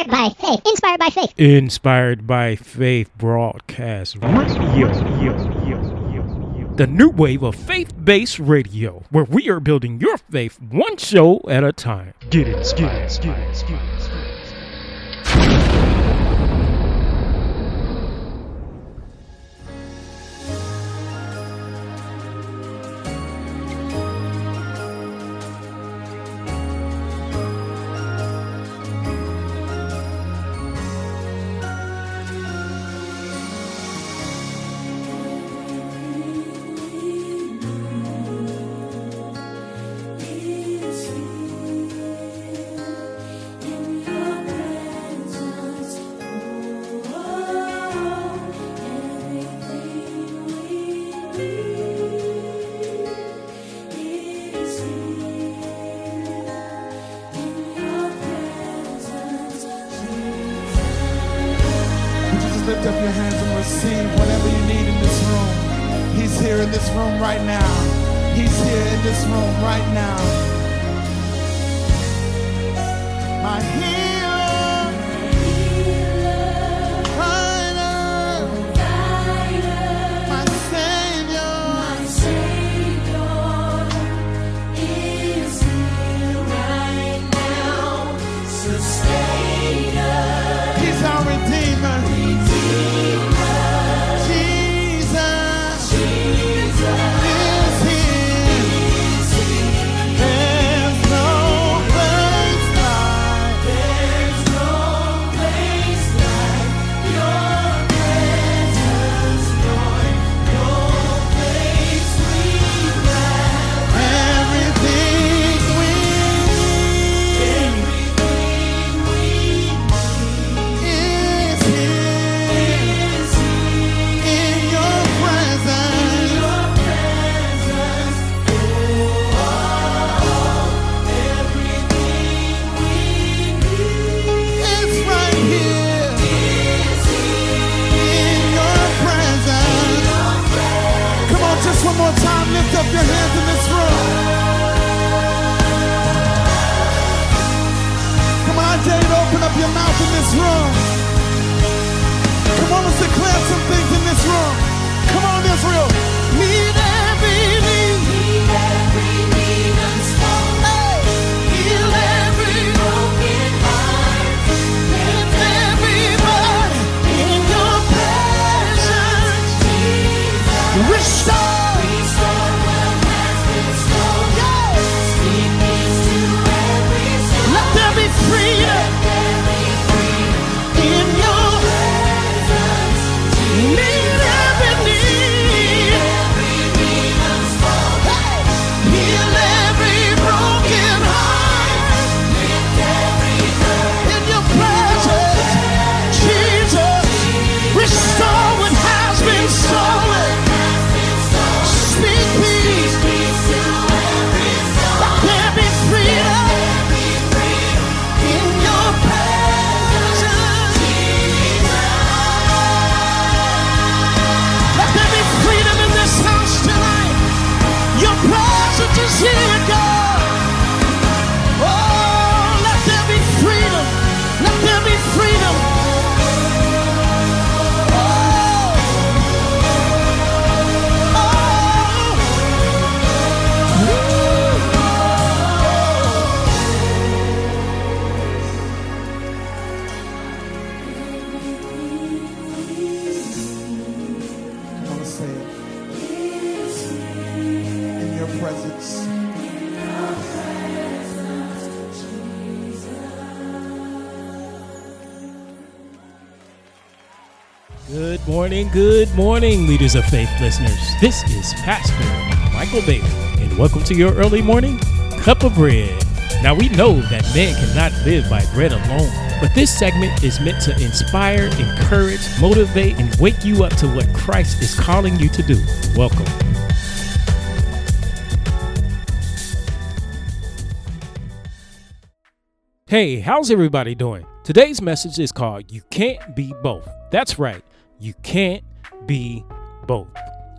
Inspired by faith. Inspired by faith. Inspired by Faith broadcast radio. The new wave of faith based radio, where we are building your faith one show at a time. Get it, get it, get it, get it. Your hands and receive whatever you need in this room? He's here in this room right now. He's here in this room right now. My Good morning, good morning, leaders of faith listeners. This is Pastor Michael Bailey, and welcome to your early morning cup of bread. Now, we know that man cannot live by bread alone, but this segment is meant to inspire, encourage, motivate, and wake you up to what Christ is calling you to do. Welcome. Hey, how's everybody doing? Today's message is called You Can't Be Both. That's right, you can't be both.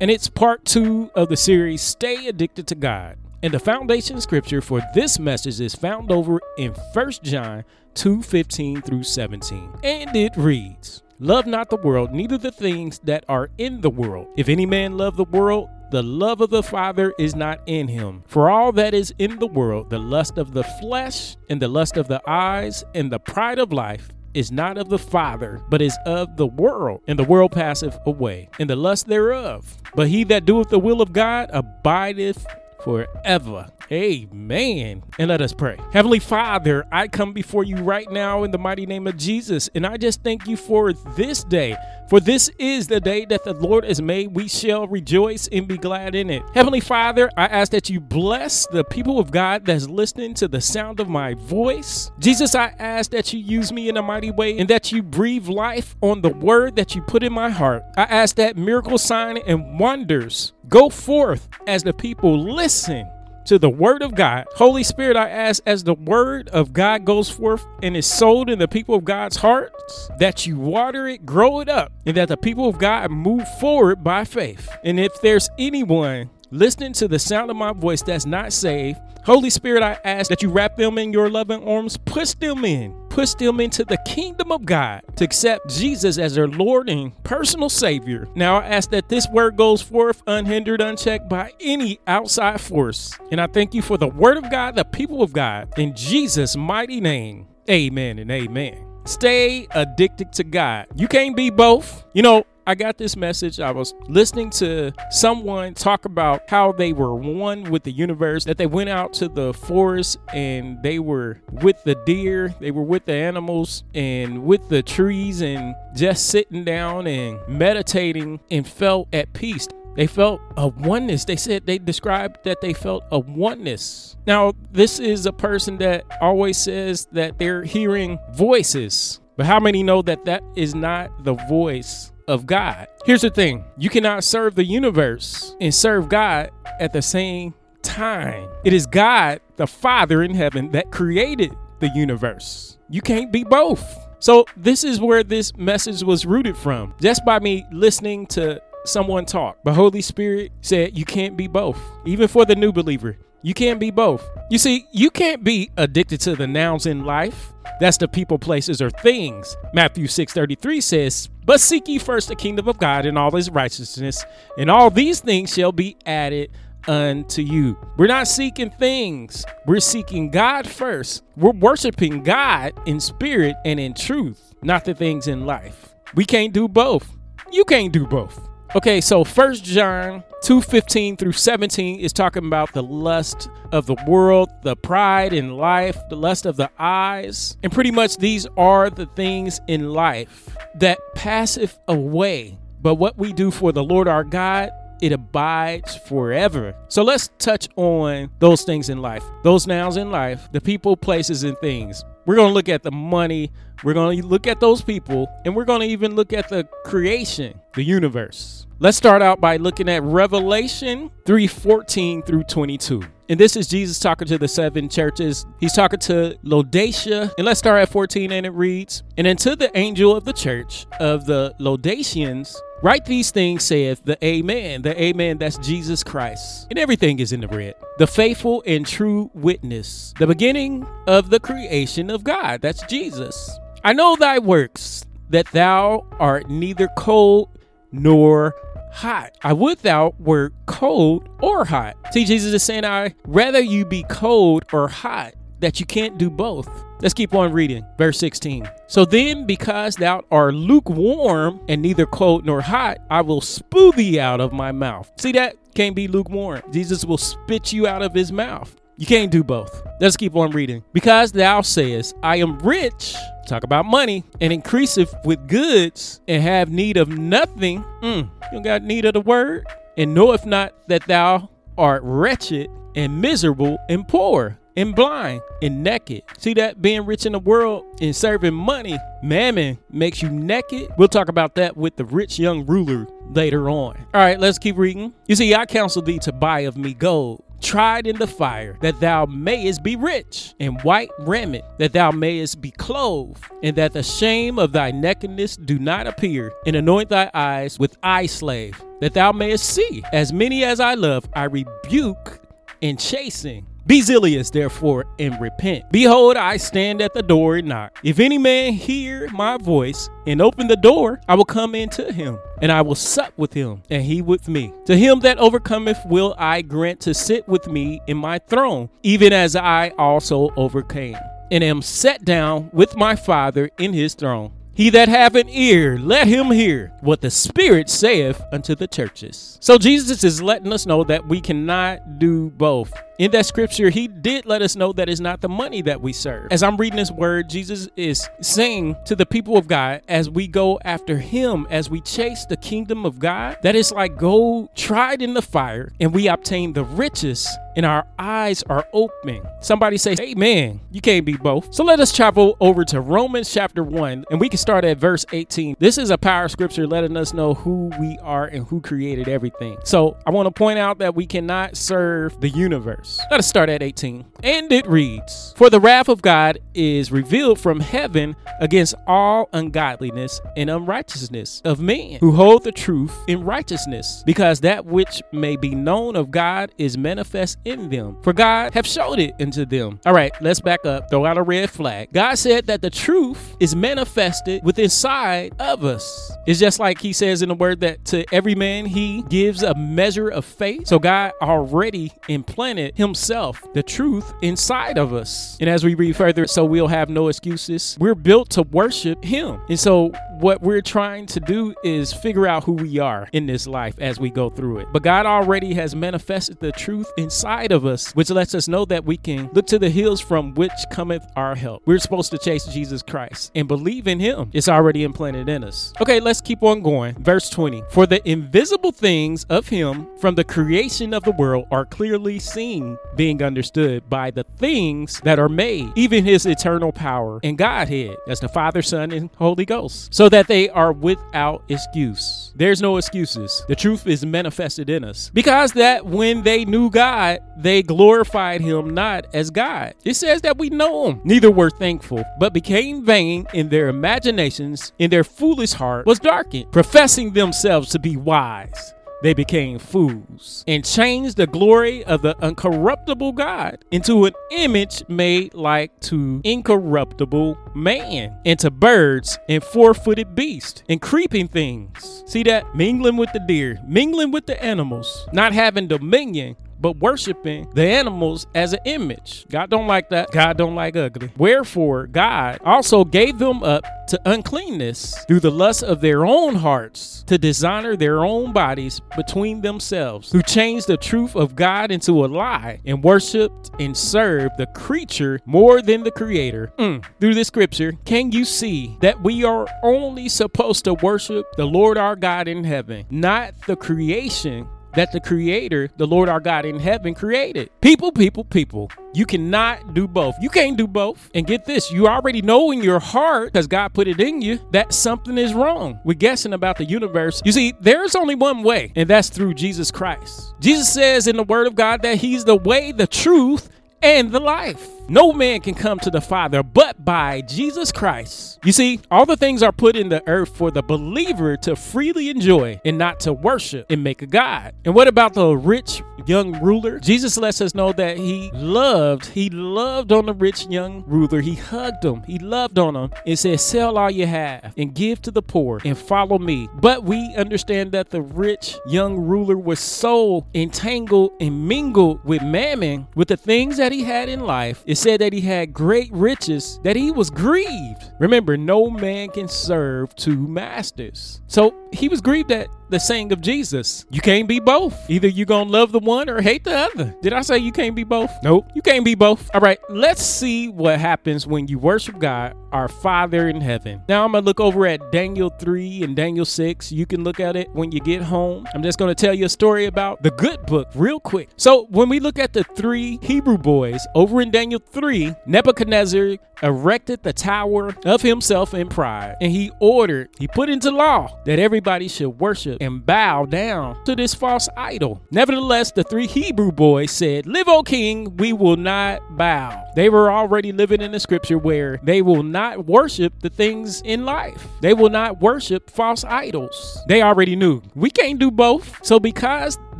And it's part two of the series Stay Addicted to God. And the foundation scripture for this message is found over in 1 John 2 15 through 17. And it reads, Love not the world, neither the things that are in the world. If any man love the world, the love of the Father is not in him. For all that is in the world, the lust of the flesh, and the lust of the eyes, and the pride of life, is not of the Father, but is of the world, and the world passeth away, and the lust thereof. But he that doeth the will of God abideth forever. Amen. And let us pray. Heavenly Father, I come before you right now in the mighty name of Jesus, and I just thank you for this day. For this is the day that the Lord has made. We shall rejoice and be glad in it. Heavenly Father, I ask that you bless the people of God that's listening to the sound of my voice. Jesus, I ask that you use me in a mighty way and that you breathe life on the word that you put in my heart. I ask that miracle sign and wonders go forth as the people listen to the word of God. Holy Spirit, I ask as the word of God goes forth and is sold in the people of God's hearts, that you water it, grow it up, and that the people of God move forward by faith. And if there's anyone listening to the sound of my voice that's not saved, Holy Spirit, I ask that you wrap them in your loving arms, push them in, push them into the kingdom of God to accept Jesus as their Lord and personal Savior. Now I ask that this word goes forth unhindered, unchecked by any outside force. And I thank you for the word of God, the people of God, in Jesus' mighty name. Amen and amen. Stay addicted to God. You can't be both. You know, I got this message. I was listening to someone talk about how they were one with the universe, that they went out to the forest and they were with the deer, they were with the animals and with the trees and just sitting down and meditating and felt at peace. They felt a oneness. They said they described that they felt a oneness. Now, this is a person that always says that they're hearing voices. But how many know that that is not the voice of God. Here's the thing you cannot serve the universe and serve God at the same time. It is God, the Father in heaven, that created the universe. You can't be both. So, this is where this message was rooted from. Just by me listening to someone talk. But Holy Spirit said you can't be both. Even for the new believer, you can't be both. You see, you can't be addicted to the nouns in life. That's the people, places, or things. Matthew 6:33 says, "But seek ye first the kingdom of God and all his righteousness, and all these things shall be added unto you." We're not seeking things. We're seeking God first. We're worshiping God in spirit and in truth, not the things in life. We can't do both. You can't do both. Okay, so First John 2:15 through 17 is talking about the lust of the world, the pride in life, the lust of the eyes. And pretty much these are the things in life that passeth away. But what we do for the Lord our God, it abides forever. So let's touch on those things in life, those nouns in life, the people, places, and things. We're going to look at the money, we're going to look at those people, and we're going to even look at the creation, the universe. Let's start out by looking at Revelation 3:14 through 22. And this is Jesus talking to the seven churches. He's talking to Laodicea. And let's start at 14 and it reads, And unto the angel of the church of the Laodiceans, write these things, saith the Amen. The Amen, that's Jesus Christ. And everything is in the red. The faithful and true witness, the beginning of the creation of God. That's Jesus. I know thy works, that thou art neither cold nor hot. I would thou were cold or hot. See, Jesus is saying, I rather you be cold or hot, that you can't do both. Let's keep on reading. Verse 16. So then, because thou art lukewarm and neither cold nor hot, I will spew thee out of my mouth. See that? Can't be lukewarm. Jesus will spit you out of his mouth. You can't do both. Let's keep on reading. Because thou sayest, I am rich, talk about money, and increaseth with goods, and have need of nothing. Mm, you got need of the word, and knoweth not that thou art wretched and miserable and poor and blind and naked. See that being rich in the world and serving money, mammon makes you naked. We'll talk about that with the rich young ruler later on. All right, let's keep reading. You see, I counsel thee to buy of me gold tried in the fire, that thou mayest be rich, and white raiment, that thou mayest be clothed, and that the shame of thy nakedness do not appear, and anoint thy eyes with eye salve, that thou mayest see. As many as I love, I rebuke and chasten. Be zealous, therefore, and repent. Behold, I stand at the door and knock. If any man hear my voice and open the door, I will come into him, and I will sup with him, and he with me. To him that overcometh will I grant to sit with me in my throne, even as I also overcame, and am set down with my Father in his throne. He that have an ear, let him hear what the Spirit saith unto the churches. So Jesus is letting us know that we cannot do both. In that scripture, he did let us know that it's not the money that we serve. As I'm reading this word, Jesus is saying to the people of God as we go after him, as we chase the kingdom of God, that it's like gold tried in the fire and we obtain the riches and our eyes are open. Somebody say, Amen. You can't be both. So let us travel over to Romans chapter 1 and we can start at verse 18. This is a power scripture letting us know who we are and who created everything. So I want to point out that we cannot serve the universe. Let us start at 18. And it reads For the wrath of God is revealed from heaven against all ungodliness and unrighteousness of men who hold the truth in righteousness, because that which may be known of God is manifest in them. For God have showed it unto them. All right, let's back up. Throw out a red flag. God said that the truth is manifested within inside of us. It's just like he says in the word that to every man he gives a measure of faith. So God already implanted himself, the truth inside of us. And as we read further, so we'll have no excuses. We're built to worship him. And so what we're trying to do is figure out who we are in this life as we go through it. But God already has manifested the truth inside of us, which lets us know that we can look to the hills from which cometh our help. We're supposed to chase Jesus Christ and believe in him. It's already implanted in us. Okay, let's keep on going. Verse 20. For the invisible things of him from the creation of the world are clearly seen being understood by the things that are made, even his eternal power and Godhead, as the Father, Son, and Holy Ghost, so that they are without excuse. There's no excuses. The truth is manifested in us. Because that when they knew God, they glorified him not as God. It says that we know him. Neither were thankful, but became vain in their imaginations, in their foolish heart was darkened, professing themselves to be wise they became fools and changed the glory of the uncorruptible God into an image made like to incorruptible man, and to birds and four footed beasts and creeping things. See that? Mingling with the deer, mingling with the animals, not having dominion but worshiping the animals as an image. God don't like that. God don't like ugly. Wherefore, God also gave them up to uncleanness through the lust of their own hearts to dishonor their own bodies between themselves, who changed the truth of God into a lie and worshiped and served the creature more than the creator. Mm. Through this scripture, can you see that we are only supposed to worship the Lord our God in heaven, not the creation that the creator, the Lord our God in heaven created. People, people, people. You cannot do both. You can't do both. And get this, you already know in your heart, because God put it in you, that something is wrong. We're guessing about the universe. You see, there's only one way, and that's through Jesus Christ. Jesus says in the word of God that he's the way, the truth, and the life. No man can come to the Father but by Jesus Christ. You see, all the things are put in the earth for the believer to freely enjoy and not to worship and make a God. And what about the rich young ruler? Jesus lets us know that he loved, he loved on the rich young ruler. He hugged him, he loved on him, and said, Sell all you have and give to the poor and follow me. But we understand that the rich young ruler was so entangled and mingled with mammon, with the things that he had in life. Said that he had great riches, that he was grieved. Remember, no man can serve two masters. So he was grieved at the saying of Jesus. You can't be both. Either you're going to love the one or hate the other. Did I say you can't be both? Nope. You can't be both. All right, let's see what happens when you worship God, our Father in heaven. Now I'm going to look over at Daniel 3 and Daniel 6. You can look at it when you get home. I'm just going to tell you a story about the good book real quick. So when we look at the three Hebrew boys over in Daniel 3, Nebuchadnezzar erected the tower of himself in pride, and he ordered, he put into law that everybody should worship and bow down to this false idol. Nevertheless, the three Hebrew boys said, Live, O king, we will not bow. They were already living in the scripture where they will not worship the things in life, they will not worship false idols. They already knew we can't do both. So, because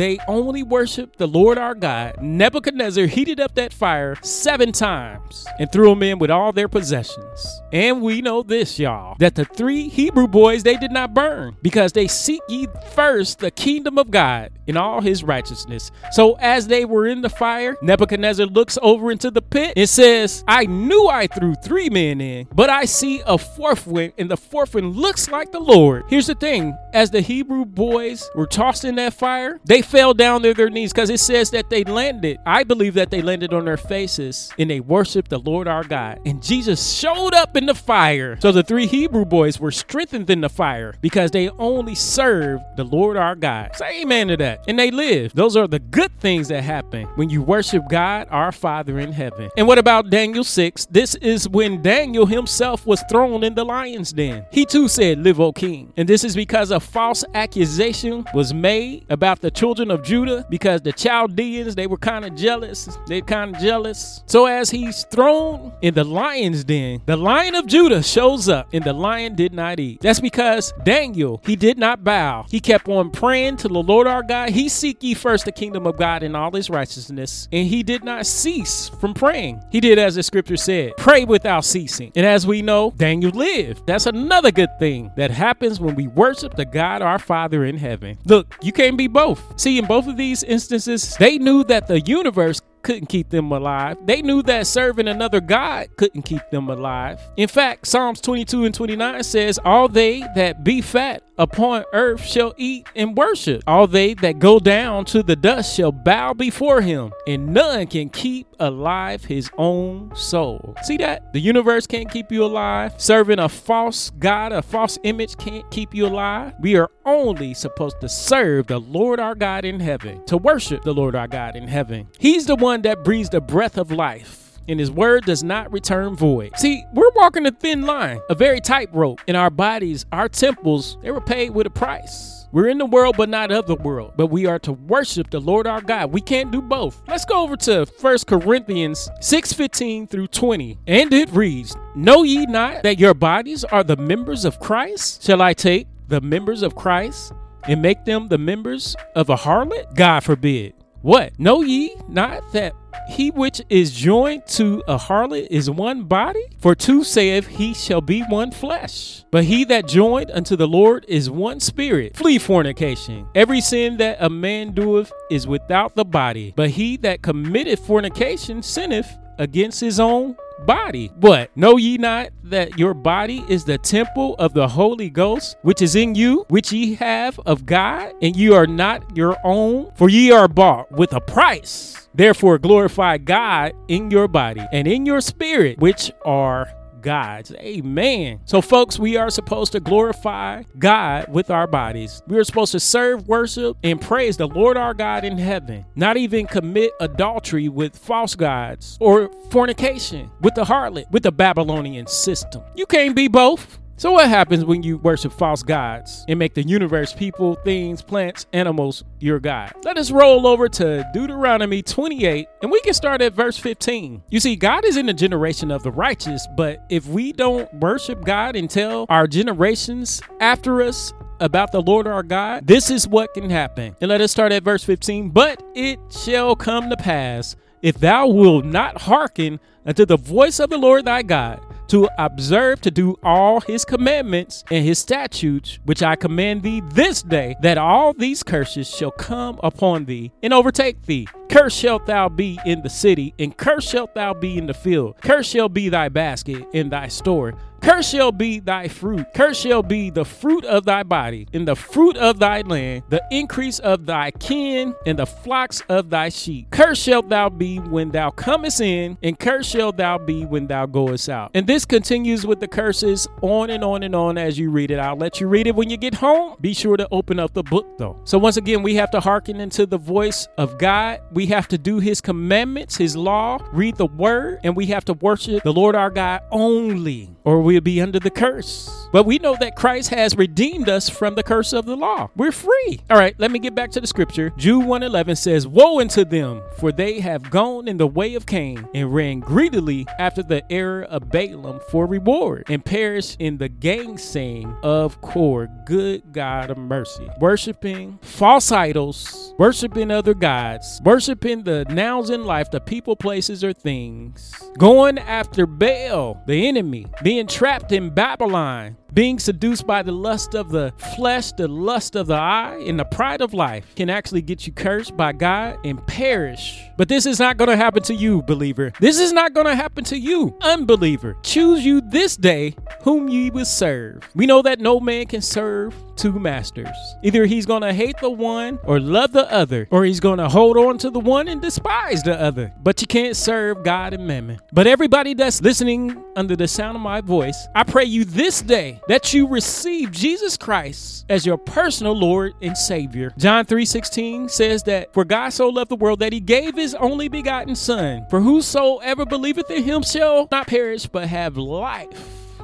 they only worshiped the Lord our God, Nebuchadnezzar heated up that fire seven times and threw them in with all their possessions. And we know this, y'all, that the three Hebrew boys they did not burn because they seek ye first the kingdom of God in all his righteousness. So as they were in the fire, Nebuchadnezzar looks over into the pit and says, I knew I threw three men in, but I see a fourth one, and the fourth one looks like the Lord. Here's the thing as the Hebrew boys were tossed in that fire, they fell down to their knees because it says that they landed. I believe that they landed on their faces and they worshiped the Lord our God. And Jesus showed up in the fire. So the three Hebrew boys were strengthened in the fire because they only served the Lord our God. Say amen to that. And they lived. Those are the good things that happen when you worship God, our Father in heaven. And what about Daniel 6? This is when Daniel himself was thrown in the lion's den. He too said, Live, O king. And this is because a false accusation was made about the children of Judah because the Chaldeans, they were kind of jealous. They kind of jealous. So as he's thrown in the lion's den, the lion of Judah shows up and the lion did not eat. That's because Daniel, he did not bow. He kept on praying to the Lord our God. He seek ye first the kingdom of God and all his righteousness. And he did not cease from praying. He did as the scripture said, pray without ceasing. And as we know, Daniel lived. That's another good thing that happens when we worship the God our Father in heaven. Look, you can't be both. See, in both of these instances, they knew that the universe couldn't keep them alive. They knew that serving another God couldn't keep them alive. In fact, Psalms 22 and 29 says, All they that be fat upon earth shall eat and worship. All they that go down to the dust shall bow before him, and none can keep alive his own soul. See that? The universe can't keep you alive. Serving a false God, a false image can't keep you alive. We are only supposed to serve the Lord our God in heaven, to worship the Lord our God in heaven. He's the one that breathes the breath of life and his word does not return void. See, we're walking a thin line, a very tight rope. In our bodies, our temples, they were paid with a price. We're in the world, but not of the world. But we are to worship the Lord our God. We can't do both. Let's go over to 1 Corinthians 6 15 through 20. And it reads, Know ye not that your bodies are the members of Christ? Shall I take the members of Christ and make them the members of a harlot? God forbid. What? Know ye not that he which is joined to a harlot is one body? For two saith he shall be one flesh. But he that joined unto the Lord is one spirit. Flee fornication. Every sin that a man doeth is without the body, but he that committeth fornication sinneth against his own body. What? Know ye not that your body is the temple of the Holy Ghost, which is in you, which ye have of God, and ye are not your own? For ye are bought with a price. Therefore, glorify God in your body and in your spirit, which are God's. Amen. So, folks, we are supposed to glorify God with our bodies. We are supposed to serve, worship, and praise the Lord our God in heaven, not even commit adultery with false gods or fornication with the harlot, with the Babylonian system. You can't be both. So, what happens when you worship false gods and make the universe, people, things, plants, animals your God? Let us roll over to Deuteronomy 28 and we can start at verse 15. You see, God is in the generation of the righteous, but if we don't worship God and tell our generations after us about the Lord our God, this is what can happen. And let us start at verse 15. But it shall come to pass if thou wilt not hearken unto the voice of the Lord thy God to observe to do all his commandments and his statutes, which I command thee this day, that all these curses shall come upon thee and overtake thee. Cursed shalt thou be in the city, and cursed shalt thou be in the field. Cursed shall be thy basket and thy store. Cursed shall be thy fruit. Cursed shall be the fruit of thy body, and the fruit of thy land, the increase of thy kin, and the flocks of thy sheep. Cursed shalt thou be when thou comest in, and cursed shalt thou be when thou goest out. And this continues with the curses on and on and on as you read it. I'll let you read it when you get home. Be sure to open up the book though. So once again, we have to hearken into the voice of God. We have to do his commandments, his law, read the word, and we have to worship the Lord our God only, or we'll be under the curse. But we know that Christ has redeemed us from the curse of the law. We're free. All right, let me get back to the scripture. Jude 111 says, Woe unto them, for they have gone in the way of Cain and ran greedily after the error of Balaam for reward and perished in the gainsaying of Kor. Good God of mercy. Worshipping false idols, worshiping other gods, worshiping the nouns in life, the people, places, or things, going after Baal, the enemy, being trapped in Babylon, being seduced by the lust of the flesh, the lust of the eye, and the pride of life can actually get you cursed by God and perish. But this is not going to happen to you, believer. This is not going to happen to you, unbeliever. Choose you this day whom ye will serve. We know that no man can serve two masters. Either he's going to hate the one or love the other, or he's going to hold on to the one and despise the other. But you can't serve God and mammon. But everybody that's listening under the sound of my voice, I pray you this day that you receive Jesus Christ as your personal Lord and Savior. John 3:16 says that for God so loved the world that he gave his only begotten son, for whosoever believeth in him shall not perish but have life.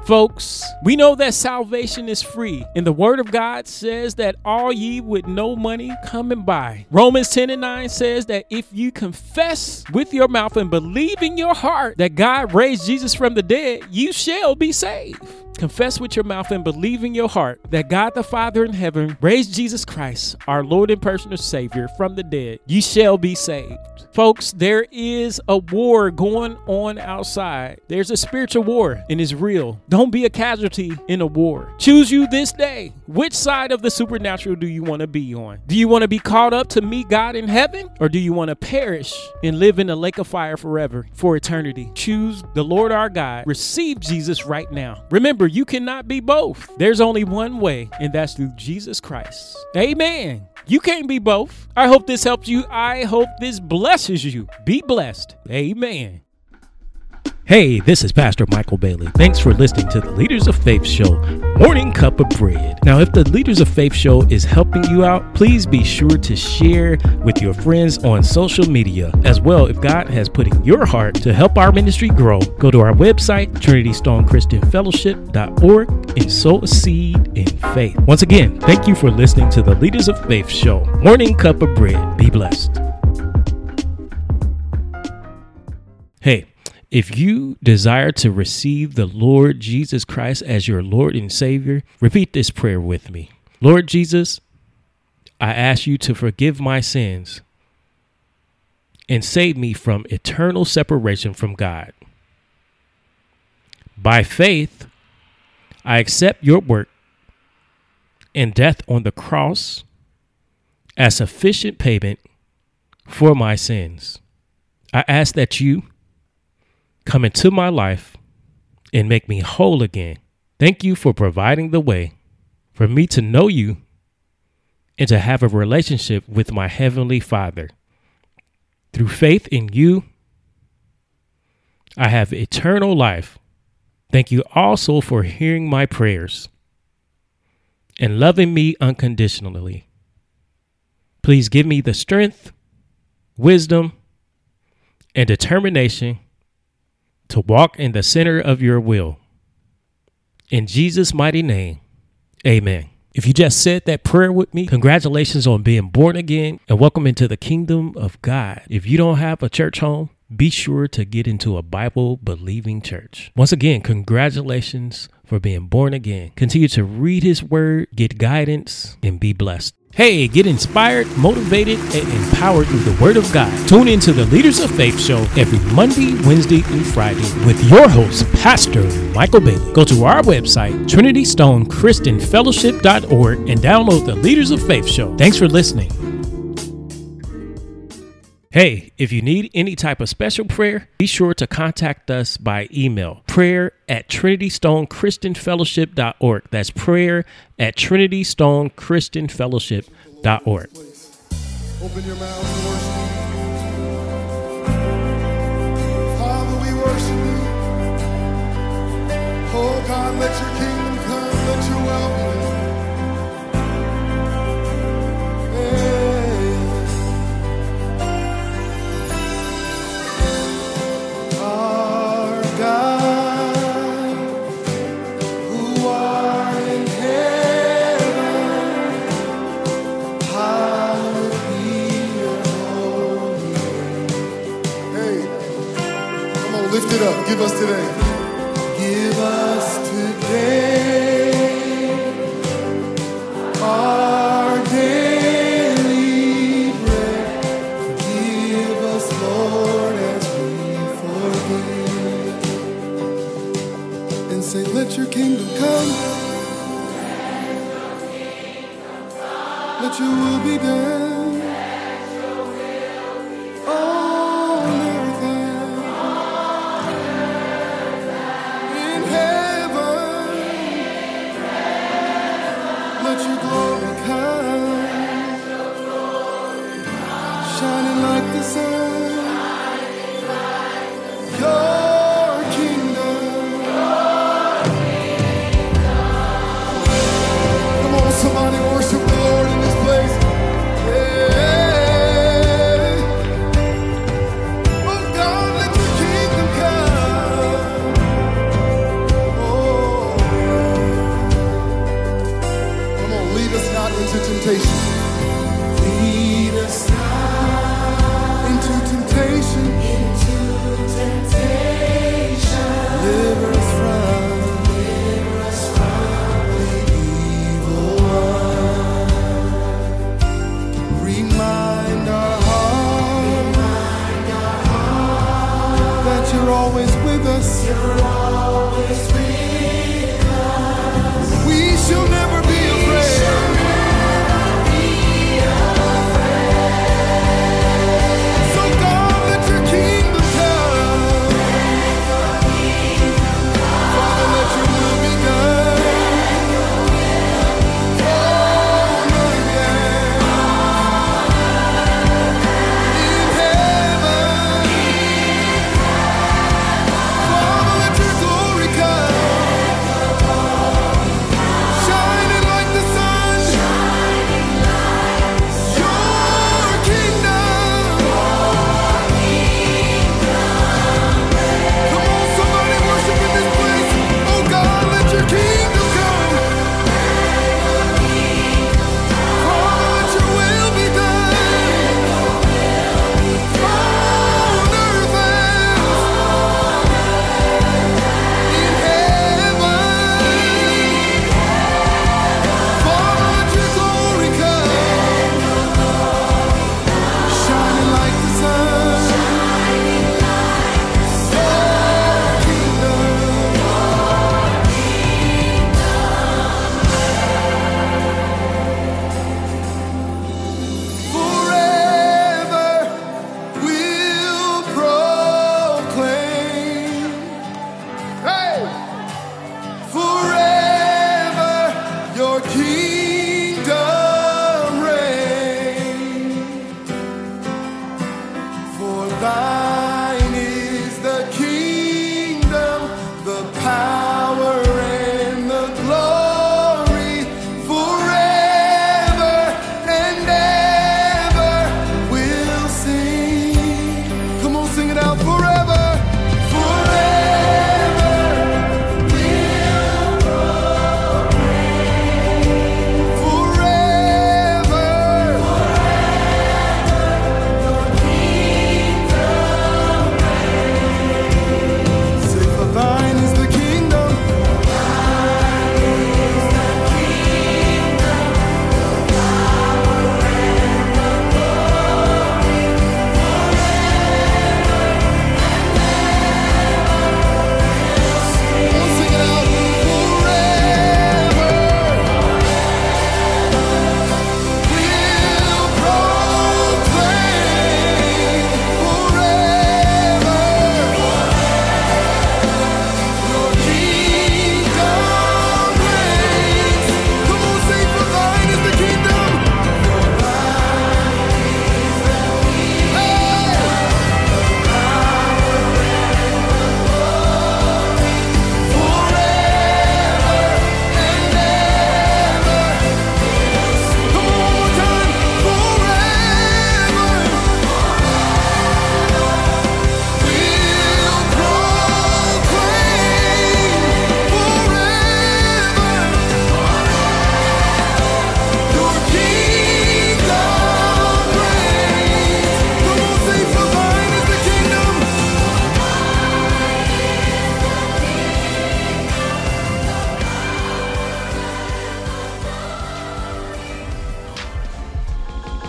Folks, we know that salvation is free, and the Word of God says that all ye with no money come and buy. Romans 10 and 9 says that if you confess with your mouth and believe in your heart that God raised Jesus from the dead, you shall be saved. Confess with your mouth and believe in your heart that God the Father in heaven raised Jesus Christ, our Lord and personal Savior, from the dead. You shall be saved. Folks, there is a war going on outside. There's a spiritual war and it's real. Don't be a casualty in a war. Choose you this day. Which side of the supernatural do you want to be on? Do you want to be caught up to meet God in heaven or do you want to perish and live in a lake of fire forever for eternity? Choose the Lord our God. Receive Jesus right now. Remember, you cannot be both. There's only one way, and that's through Jesus Christ. Amen. You can't be both. I hope this helps you. I hope this blesses you. Be blessed. Amen. Hey, this is Pastor Michael Bailey. Thanks for listening to the Leaders of Faith Show, Morning Cup of Bread. Now, if the Leaders of Faith Show is helping you out, please be sure to share with your friends on social media. As well, if God has put in your heart to help our ministry grow, go to our website, TrinityStoneChristianFellowship.org, and sow a seed in faith. Once again, thank you for listening to the Leaders of Faith Show, Morning Cup of Bread. Be blessed. If you desire to receive the Lord Jesus Christ as your Lord and Savior, repeat this prayer with me. Lord Jesus, I ask you to forgive my sins and save me from eternal separation from God. By faith, I accept your work and death on the cross as sufficient payment for my sins. I ask that you come into my life and make me whole again. Thank you for providing the way for me to know you and to have a relationship with my Heavenly Father. Through faith in you, I have eternal life. Thank you also for hearing my prayers and loving me unconditionally. Please give me the strength, wisdom, and determination to walk in the center of your will. In Jesus' mighty name, amen. If you just said that prayer with me, congratulations on being born again and welcome into the kingdom of God. If you don't have a church home, be sure to get into a Bible believing church. Once again, congratulations for being born again. Continue to read his word, get guidance, and be blessed. Hey, get inspired, motivated, and empowered through the Word of God. Tune into the Leaders of Faith show every Monday, Wednesday, and Friday with your host, Pastor Michael Bailey. Go to our website, TrinityStoneChristianFellowship.org, and download the Leaders of Faith show. Thanks for listening. Hey, if you need any type of special prayer, be sure to contact us by email prayer at trinitystonechristianfellowship.org. That's prayer at trinitystonechristianfellowship.org. Open your mouth and worship. Father, we worship you. Oh God, let your kingdom Give us today. Give us today our daily bread. Give us, Lord, as we forgive. And say, let your kingdom come. Let your will be done.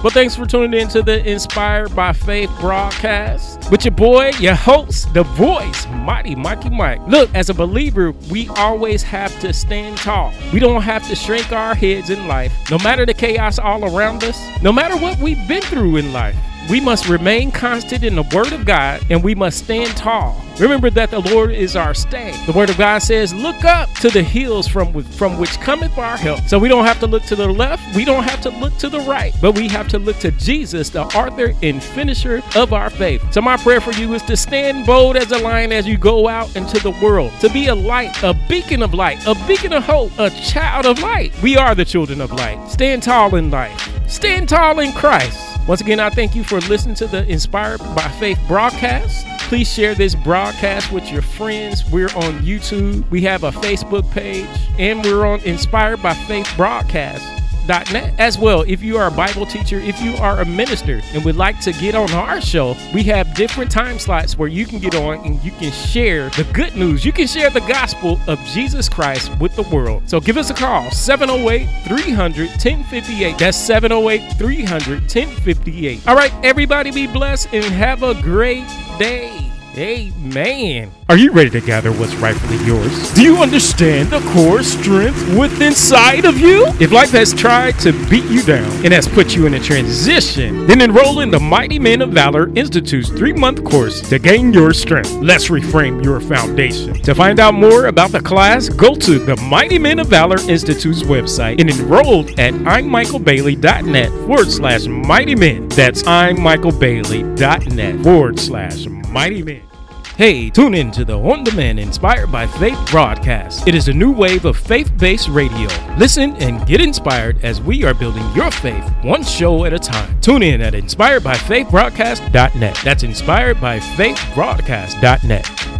Well, thanks for tuning in to the Inspired by Faith broadcast with your boy, your host, the voice, Mighty Mikey Mike. Look, as a believer, we always have to stand tall. We don't have to shrink our heads in life, no matter the chaos all around us, no matter what we've been through in life. We must remain constant in the Word of God and we must stand tall. Remember that the Lord is our stay. The Word of God says, Look up to the hills from, from which cometh our help. So we don't have to look to the left, we don't have to look to the right, but we have to look to Jesus, the author and finisher of our faith. So my prayer for you is to stand bold as a lion as you go out into the world, to be a light, a beacon of light, a beacon of hope, a child of light. We are the children of light. Stand tall in life, stand tall in Christ. Once again, I thank you for listening to the Inspired by Faith broadcast. Please share this broadcast with your friends. We're on YouTube, we have a Facebook page, and we're on Inspired by Faith broadcast as well. If you are a Bible teacher, if you are a minister and would like to get on our show, we have different time slots where you can get on and you can share the good news. You can share the gospel of Jesus Christ with the world. So give us a call 708 300 1058. That's 708 300 1058. All right, everybody be blessed and have a great day. Amen. Are you ready to gather what's rightfully yours? Do you understand the core strength within inside of you? If life has tried to beat you down and has put you in a transition, then enroll in the Mighty Men of Valor Institute's three month course to gain your strength. Let's reframe your foundation. To find out more about the class, go to the Mighty Men of Valor Institute's website and enroll at immichaelbailey.net forward slash mighty men. That's immichaelbailey.net forward slash mighty men. Hey, tune in to the On Demand Inspired by Faith broadcast. It is a new wave of faith based radio. Listen and get inspired as we are building your faith one show at a time. Tune in at inspiredbyfaithbroadcast.net. That's inspiredbyfaithbroadcast.net.